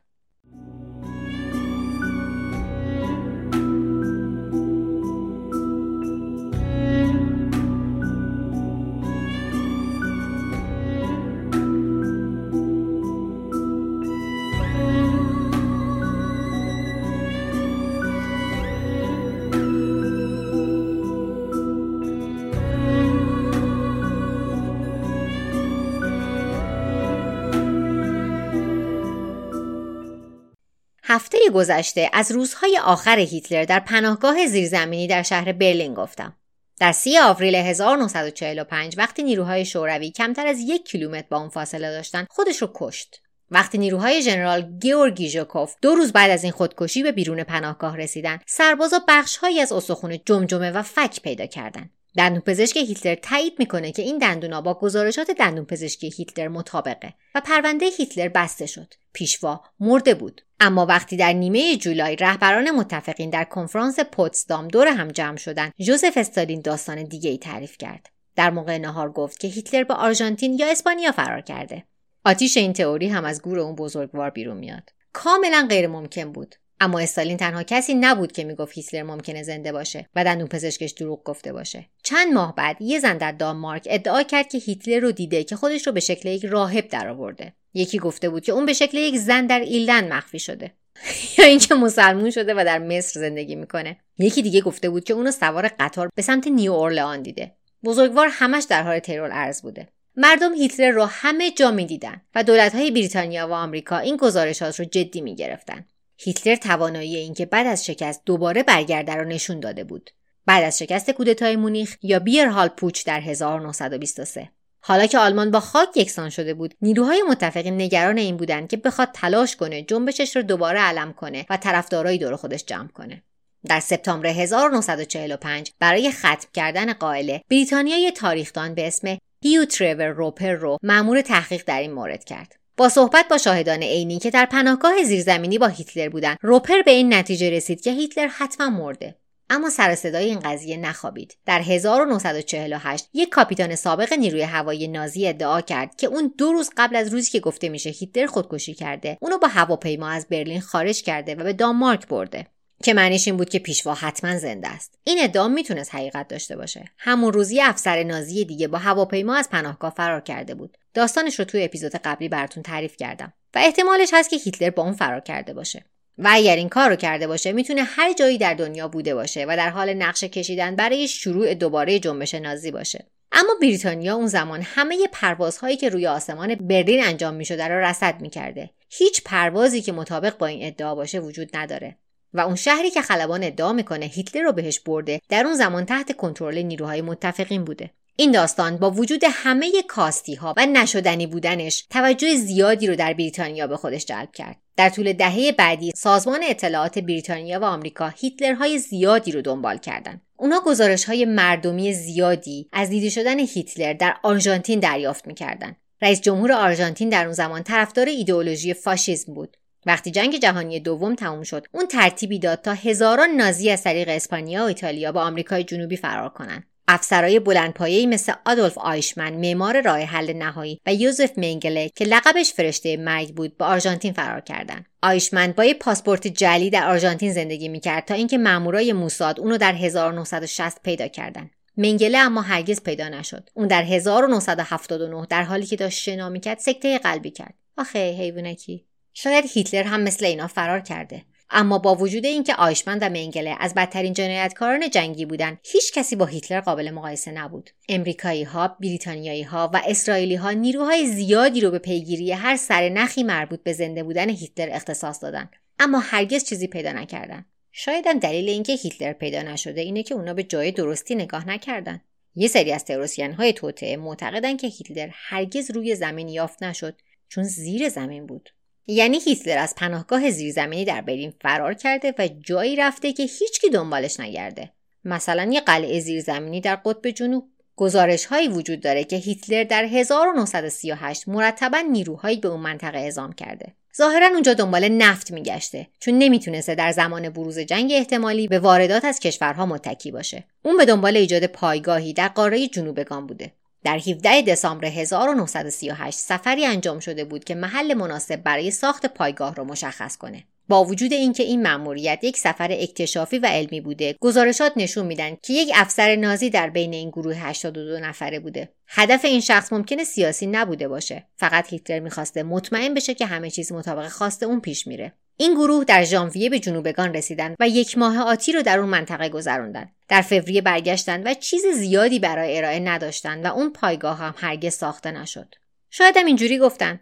هفته گذشته از روزهای آخر هیتلر در پناهگاه زیرزمینی در شهر برلین گفتم. در سی آوریل 1945 وقتی نیروهای شوروی کمتر از یک کیلومتر با اون فاصله داشتن خودش رو کشت. وقتی نیروهای ژنرال گیورگی ژوکوف دو روز بعد از این خودکشی به بیرون پناهگاه رسیدن سربازا بخشهایی از استخون جمجمه و فک پیدا کردند دندون پزشک هیتلر تایید می‌کنه که این دندونا با گزارشات دندون پزشکی هیتلر مطابقه و پرونده هیتلر بسته شد. پیشوا مرده بود. اما وقتی در نیمه جولای رهبران متفقین در کنفرانس پوتسدام دور هم جمع شدند ژوزف استالین داستان دیگه ای تعریف کرد. در موقع نهار گفت که هیتلر به آرژانتین یا اسپانیا فرار کرده. آتیش این تئوری هم از گور اون بزرگوار بیرون میاد. کاملا غیر ممکن بود. اما استالین تنها کسی نبود که می‌گفت هیتلر ممکنه زنده باشه و دندون پزشکش دروغ گفته باشه. چند ماه بعد یه زن در دانمارک ادعا کرد که هیتلر رو دیده که خودش رو به شکل یک راهب درآورده. یکی گفته بود که اون به شکل یک زن در ایلند مخفی شده. یا اینکه مسلمون شده و در مصر زندگی می‌کنه. یکی دیگه گفته بود که اونو سوار قطار به سمت نیو اورلئان دیده. بزرگوار همش در حال ترور ارز بوده. مردم هیتلر رو همه جا می‌دیدن و دولت‌های بریتانیا و آمریکا این گزارشات رو جدی می‌گرفتن. هیتلر توانایی اینکه بعد از شکست دوباره برگرده را نشون داده بود. بعد از شکست کودتای مونیخ یا بیرهال پوچ در 1923 حالا که آلمان با خاک یکسان شده بود نیروهای متفقین نگران این بودند که بخواد تلاش کنه جنبشش رو دوباره علم کنه و طرفدارای دور خودش جمع کنه. در سپتامبر 1945 برای ختم کردن قائله بریتانیا یک تاریخدان به اسم هیو تریور روپر رو مأمور تحقیق در این مورد کرد. با صحبت با شاهدان عینی که در پناهگاه زیرزمینی با هیتلر بودند روپر به این نتیجه رسید که هیتلر حتما مرده اما سر صدای این قضیه نخوابید. در 1948 یک کاپیتان سابق نیروی هوایی نازی ادعا کرد که اون دو روز قبل از روزی که گفته میشه هیتلر خودکشی کرده، اونو با هواپیما از برلین خارج کرده و به دانمارک برده. که معنیش این بود که پیشوا حتما زنده است. این ادعا می‌تونست حقیقت داشته باشه. همون روزی افسر نازی دیگه با هواپیما از پناهگاه فرار کرده بود. داستانش رو توی اپیزود قبلی براتون تعریف کردم. و احتمالش هست که هیتلر با اون فرار کرده باشه. و اگر این کار رو کرده باشه می‌تونه هر جایی در دنیا بوده باشه و در حال نقشه کشیدن برای شروع دوباره جنبش نازی باشه. اما بریتانیا اون زمان همه پروازهایی که روی آسمان برلین انجام می‌شده را رصد می‌کرده. هیچ پروازی که مطابق با این ادعا باشه وجود نداره. و اون شهری که خلبان ادعا می‌کنه هیتلر رو بهش برده در اون زمان تحت کنترل نیروهای متفقین بوده این داستان با وجود همه کاستی ها و نشدنی بودنش توجه زیادی رو در بریتانیا به خودش جلب کرد. در طول دهه بعدی سازمان اطلاعات بریتانیا و آمریکا هیتلرهای زیادی رو دنبال کردند. اونا گزارش های مردمی زیادی از دیده شدن هیتلر در آرژانتین دریافت می‌کردند. رئیس جمهور آرژانتین در اون زمان طرفدار ایدئولوژی فاشیسم بود. وقتی جنگ جهانی دوم تموم شد اون ترتیبی داد تا هزاران نازی از طریق اسپانیا و ایتالیا با آمریکای جنوبی فرار کنند افسرای بلندپایه‌ای مثل آدولف آیشمن معمار راه حل نهایی و یوزف منگله که لقبش فرشته مرگ بود به آرژانتین فرار کردند آیشمن با یه پاسپورت جلی در آرژانتین زندگی می‌کرد تا اینکه مامورای موساد اونو در 1960 پیدا کردند منگله اما هرگز پیدا نشد. اون در 1979 در حالی که داشت شنا می‌کرد سکته قلبی کرد. آخه حیوانکی. شاید هیتلر هم مثل اینا فرار کرده. اما با وجود اینکه آیشمن و منگله از بدترین جنایتکاران جنگی بودند هیچ کسی با هیتلر قابل مقایسه نبود. امریکایی ها بریتانیایی ها و اسرائیلی ها نیروهای زیادی رو به پیگیری هر سر نخی مربوط به زنده بودن هیتلر اختصاص دادند اما هرگز چیزی پیدا نکردند شاید هم دلیل اینکه هیتلر پیدا نشده اینه که اونا به جای درستی نگاه نکردن. یه سری از تروریستان های توطعه معتقدن که هیتلر هرگز روی زمین یافت نشد چون زیر زمین بود. یعنی هیتلر از پناهگاه زیرزمینی در برلین فرار کرده و جایی رفته که هیچکی دنبالش نگرده. مثلا یه قلعه زیرزمینی در قطب جنوب. گزارش هایی وجود داره که هیتلر در 1938 مرتبا نیروهایی به اون منطقه اعزام کرده. ظاهرا اونجا دنبال نفت میگشته چون نمی‌تونسته در زمان بروز جنگ احتمالی به واردات از کشورها متکی باشه. اون به دنبال ایجاد پایگاهی در قاره جنوبگان بوده. در 17 دسامبر 1938 سفری انجام شده بود که محل مناسب برای ساخت پایگاه را مشخص کنه. با وجود اینکه این مأموریت یک سفر اکتشافی و علمی بوده گزارشات نشون میدن که یک افسر نازی در بین این گروه 82 نفره بوده هدف این شخص ممکنه سیاسی نبوده باشه فقط هیتلر می‌خواسته مطمئن بشه که همه چیز مطابق خواسته اون پیش میره این گروه در ژانویه به جنوبگان رسیدن و یک ماه آتی رو در اون منطقه گذروندن. در فوریه برگشتن و چیز زیادی برای ارائه نداشتن و اون پایگاه هم هرگز ساخته نشد. شاید هم اینجوری گفتن.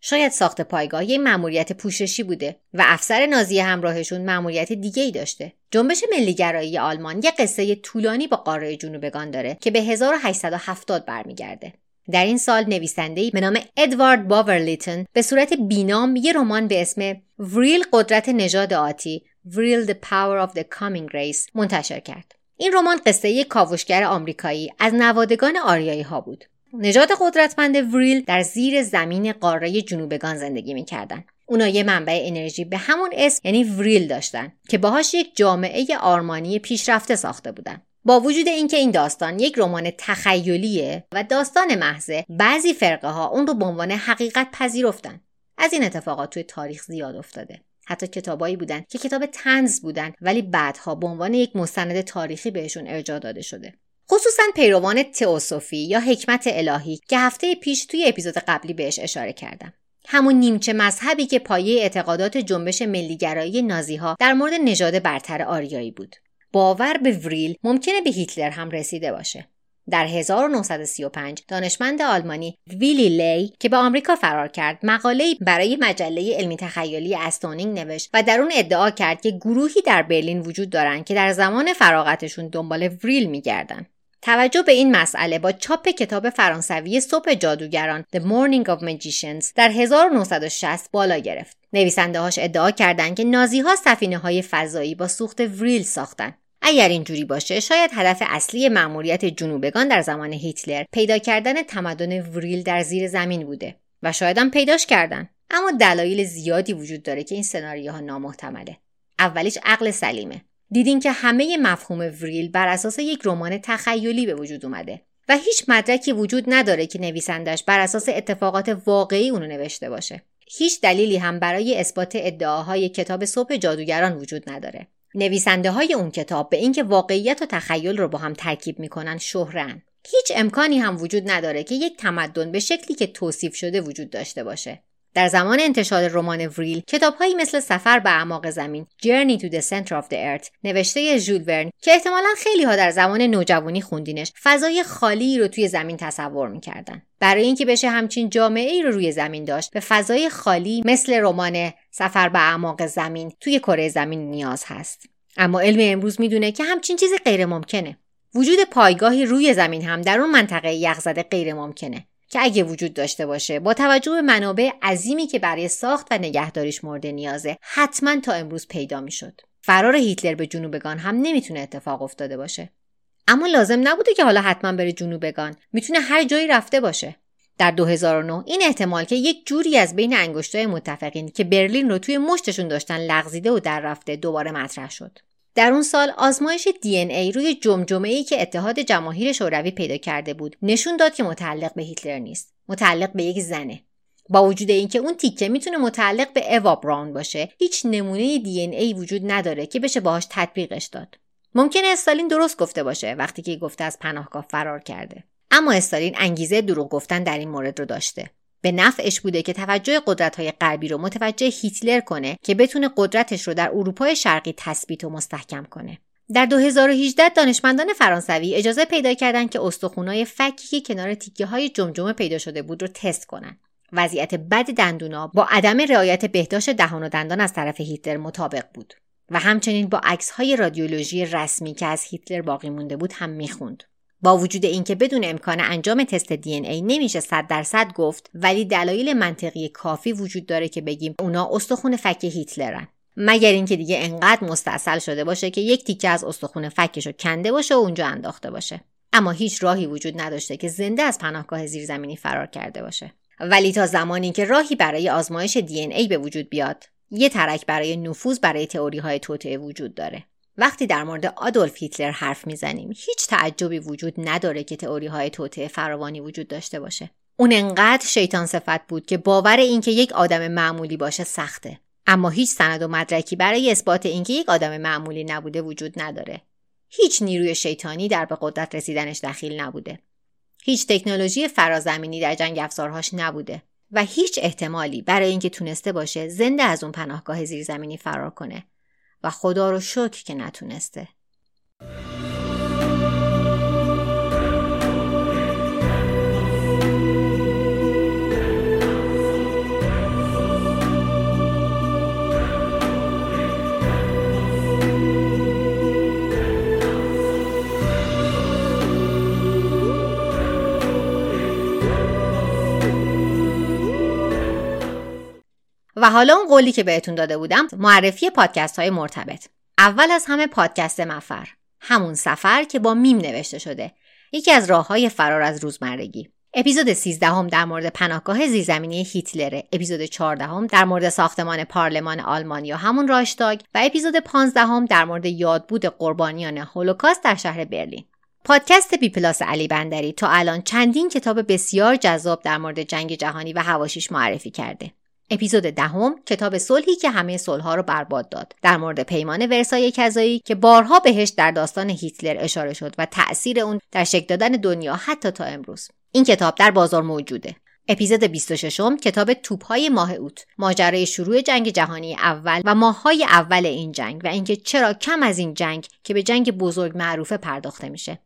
شاید ساخت پایگاه یه مأموریت پوششی بوده و افسر نازی همراهشون مأموریت دیگه ای داشته. جنبش ملیگرایی آلمان یه قصه طولانی با قاره جنوبگان داره که به 1870 برمیگرده. در این سال نویسنده‌ای به نام ادوارد باورلیتن به صورت بینام یه رمان به اسم وریل قدرت نژاد آتی وریل the Power of the Coming Race منتشر کرد. این رمان قصه یک کاوشگر آمریکایی از نوادگان آریایی ها بود. نژاد قدرتمند وریل در زیر زمین قاره جنوبگان زندگی می‌کردن. اونا یه منبع انرژی به همون اسم یعنی وریل داشتن که باهاش یک جامعه آرمانی پیشرفته ساخته بودن. با وجود اینکه این داستان یک رمان تخیلیه و داستان محضه بعضی فرقه ها اون رو به عنوان حقیقت پذیرفتن از این اتفاقات توی تاریخ زیاد افتاده حتی کتابایی بودن که کتاب تنز بودن ولی بعدها به عنوان یک مستند تاریخی بهشون ارجاع داده شده خصوصا پیروان تئوسوفی یا حکمت الهی که هفته پیش توی اپیزود قبلی بهش اشاره کردم. همون نیمچه مذهبی که پایه اعتقادات جنبش ملیگرایی نازی در مورد نژاد برتر آریایی بود. باور به وریل ممکنه به هیتلر هم رسیده باشه. در 1935 دانشمند آلمانی ویلی لی که به آمریکا فرار کرد مقاله برای مجله علمی تخیلی استونینگ نوشت و در اون ادعا کرد که گروهی در برلین وجود دارند که در زمان فراغتشون دنبال وریل میگردن. توجه به این مسئله با چاپ کتاب فرانسوی صبح جادوگران The Morning of Magicians در 1960 بالا گرفت. نویسنده هاش ادعا کردند که نازی ها سفینه های فضایی با سوخت وریل ساختن. اگر اینجوری باشه شاید هدف اصلی مأموریت جنوبگان در زمان هیتلر پیدا کردن تمدن وریل در زیر زمین بوده و شاید هم پیداش کردن اما دلایل زیادی وجود داره که این سناریوها نامحتمله اولیش عقل سلیمه دیدین که همه مفهوم وریل بر اساس یک رمان تخیلی به وجود اومده و هیچ مدرکی وجود نداره که نویسندش بر اساس اتفاقات واقعی اونو نوشته باشه. هیچ دلیلی هم برای اثبات ادعاهای کتاب صبح جادوگران وجود نداره. نویسنده های اون کتاب به اینکه واقعیت و تخیل رو با هم ترکیب می‌کنن شهرن. هیچ امکانی هم وجود نداره که یک تمدن به شکلی که توصیف شده وجود داشته باشه. در زمان انتشار رمان وریل کتابهایی مثل سفر به اعماق زمین Journey to the Center of the Earth نوشته ژول ورن که احتمالا خیلی ها در زمان نوجوانی خوندینش فضای خالی رو توی زمین تصور می‌کردن. برای اینکه بشه همچین جامعه ای رو روی زمین داشت به فضای خالی مثل رمان سفر به اعماق زمین توی کره زمین نیاز هست. اما علم امروز می‌دونه که همچین چیزی غیر ممکنه وجود پایگاهی روی زمین هم در اون منطقه یخزده غیر ممکنه که اگه وجود داشته باشه. با توجه به منابع عظیمی که برای ساخت و نگهداریش مورد نیازه حتما تا امروز پیدا می‌شد. فرار هیتلر به جنوبگان هم نمی‌تونه اتفاق افتاده باشه. اما لازم نبوده که حالا حتما بره جنوبگان. می‌تونه هر جایی رفته باشه. در 2009 این احتمال که یک جوری از بین انگشتای متفقین که برلین رو توی مشتشون داشتن لغزیده و در رفته دوباره مطرح شد. در اون سال آزمایش دی ای روی جمجمه ای که اتحاد جماهیر شوروی پیدا کرده بود نشون داد که متعلق به هیتلر نیست متعلق به یک زنه. با وجود اینکه اون تیکه می‌تونه متعلق به اوا براون باشه هیچ نمونه دی ای وجود نداره که بشه باهاش تطبیقش داد. ممکنه استالین درست گفته باشه وقتی که گفته از پناهگاه فرار کرده. اما استالین انگیزه دروغ گفتن در این مورد رو داشته. به نفعش بوده که توجه قدرت های غربی رو متوجه هیتلر کنه که بتونه قدرتش رو در اروپای شرقی تثبیت و مستحکم کنه. در 2018 دانشمندان فرانسوی اجازه پیدا کردند که استخونای فکی که کنار تیکه های جمجمه پیدا شده بود رو تست کنند. وضعیت بد دندونا با عدم رعایت بهداشت دهان و دندان از طرف هیتلر مطابق بود و همچنین با عکس های رادیولوژی رسمی که از هیتلر باقی مونده بود هم می‌خوند. با وجود اینکه بدون امکان انجام تست دی ای نمیشه صد درصد گفت ولی دلایل منطقی کافی وجود داره که بگیم اونا استخون فک هیتلرن. مگر اینکه دیگه انقدر مستاصل شده باشه که یک تیکه از استخون فکشو کنده باشه و اونجا انداخته باشه. اما هیچ راهی وجود نداشته که زنده از پناهگاه زیرزمینی فرار کرده باشه. ولی تا زمانی که راهی برای آزمایش دی ای به وجود بیاد یه ترک برای نفوذ برای تئوری های وجود داره. وقتی در مورد آدولف هیتلر حرف می‌زنیم هیچ تعجبی وجود نداره که تئوری های توطعه فراوانی وجود داشته باشه. اون انقدر شیطان صفت بود که باور اینکه یک آدم معمولی باشه سخته. اما هیچ سند و مدرکی برای اثبات اینکه یک آدم معمولی نبوده وجود نداره. هیچ نیروی شیطانی در به قدرت رسیدنش دخیل نبوده. هیچ تکنولوژی فرازمینی در جنگ افزارهاش نبوده. و هیچ احتمالی برای اینکه تونسته باشه زنده از اون پناهگاه زیرزمینی فرار کنه. و خدا رو شکر که نتونسته. و حالا اون قولی که بهتون داده بودم معرفی پادکست های مرتبط. اول از همه پادکست مفر. همون سفر که با میم نوشته شده. یکی از راه های فرار از روزمرگی. اپیزود 13 هم در مورد پناهگاه زیرزمینی هیتلر. اپیزود 14 هم در مورد ساختمان پارلمان آلمان یا همون رایشتاگ. و اپیزود 15 هم در مورد یادبود قربانیان هولوکاست در شهر برلین. پادکست بی پلاس علی بندری تا الان چندین کتاب بسیار جذاب در مورد جنگ جهانی و حواشیش معرفی کرده. اپیزود دهم کتاب صلحی که همه صلحها رو برباد داد. در مورد پیمان ورسای کذایی که بارها بهش در داستان هیتلر اشاره شد و تاثیر اون در شکل دادن دنیا حتی تا امروز. این کتاب در بازار موجوده. اپیزود 26 م کتاب توپهای ماه اوت. ماجرای شروع جنگ جهانی اول و ماههای اول این جنگ و اینکه چرا کم از این جنگ که به جنگ بزرگ معروفه پرداخته میشه.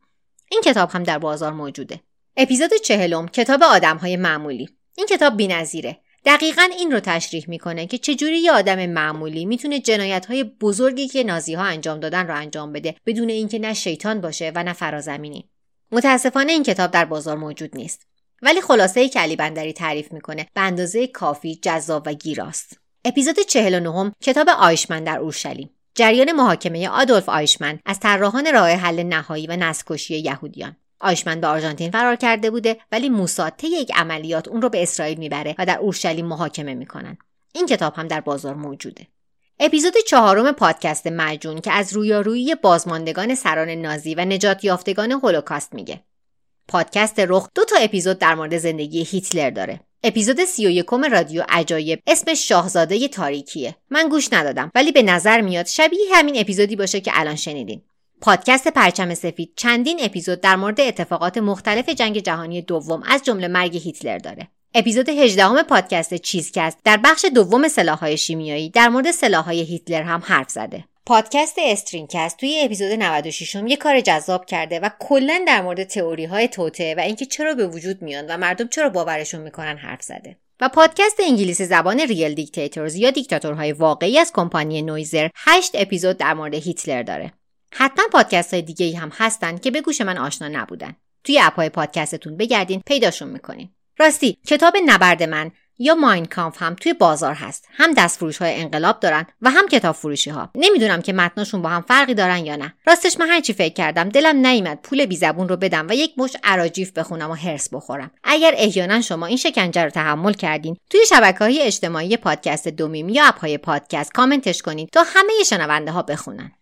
این کتاب هم در بازار موجوده. اپیزود چهلم کتاب آدمهای معمولی. این کتاب بینظیره. دقیقا این رو تشریح می‌کنه که چجوری یه آدم معمولی می‌تونه جنایت های بزرگی که نازی ها انجام دادن رو انجام بده بدون اینکه نه شیطان باشه و نه فرازمینی. متاسفانه این کتاب در بازار موجود نیست. ولی خلاصه ای که علی بندری تعریف می‌کنه به اندازه کافی جذاب و گیراست. اپیزود 49 کتاب آیشمن در اورشلیم. جریان محاکمه آدولف آیشمن از طراحان راه حل نهایی و نسکشی یهودیان. آیشمن به آرژانتین فرار کرده بوده ولی موساد طی یک عملیات اون رو به اسرائیل می‌بره و در اورشلیم محاکمه می‌کنن. این کتاب هم در بازار موجوده. اپیزود چهارم پادکست مجون که از رویارویی بازماندگان سران نازی و نجات یافتگان هولوکاست میگه. پادکست رخ دو تا اپیزود در مورد زندگی هیتلر داره. اپیزود سی و یکم رادیو عجایب اسمش شاهزاده تاریکیه. من گوش ندادم ولی به نظر میاد شبیه همین اپیزودی باشه که الان شنیدین. پادکست پرچم سفید چندین اپیزود در مورد اتفاقات مختلف جنگ جهانی دوم از جمله مرگ هیتلر داره. اپیزود 18 پادکست چیزکست در بخش دوم سلاحهای شیمیایی در مورد سلاحهای هیتلر هم حرف زده. پادکست استرینگ‌کست توی اپیزود 96 م یه کار جذاب کرده و کلا در مورد تئوری های توطئه و اینکه چرا به وجود میان و مردم چرا باورشون می‌کنن حرف زده. و پادکست انگلیسی زبان Real Dictators یا دیکتاتورهای واقعی از کمپانی Noiser 8 اپیزود در مورد هیتلر داره. حتما پادکست های دیگه هم هستن که به گوش من آشنا نبودن. توی اپهای پادکستتون بگردین پیداشون می‌کنین. راستی کتاب نبرد من یا ماین کامف هم توی بازار هست. هم دست فروش های انقلاب دارن و هم کتاب فروشی ها نمی‌دونم که متناشون با هم فرقی دارن یا نه. راستش من هرچی فکر کردم دلم نیامد پول بی زبون رو بدم و یک مش عراجیف بخونم و هرس بخورم. اگر احیانا شما این شکنجه رو تحمل کردین توی شبکه های اجتماعی پادکست دومیم یا اپ های پادکست کامنتش کنید تا همه شنونده ها بخونن.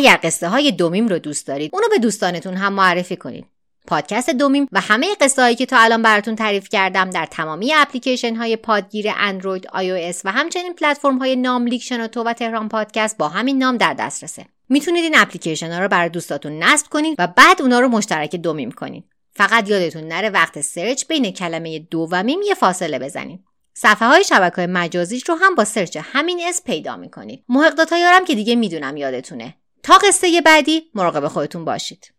اگر قصه های دومیم رو دوست دارید اونو به دوستانتون هم معرفی کنید پادکست دومیم و همه قصه هایی که تا الان براتون تعریف کردم در تمامی اپلیکیشن های پادگیر اندروید، آی و همچنین پلتفرم های ناملیک شنوتو و تهران پادکست با همین نام در دسترسه. می‌تونید این اپلیکیشن ها رو برای دوستاتون نصب کنید و بعد اونا رو مشترک دومیم کنید. فقط یادتون نره وقت سرچ بین کلمه دو و میم یه فاصله بزنید. صفحه های شبکه های مجازیش رو هم با سرچ همین اسم پیدا می‌کنید. محق که دیگه می‌دونم یادتونه. تا قصه بعدی مراقب خودتون باشید.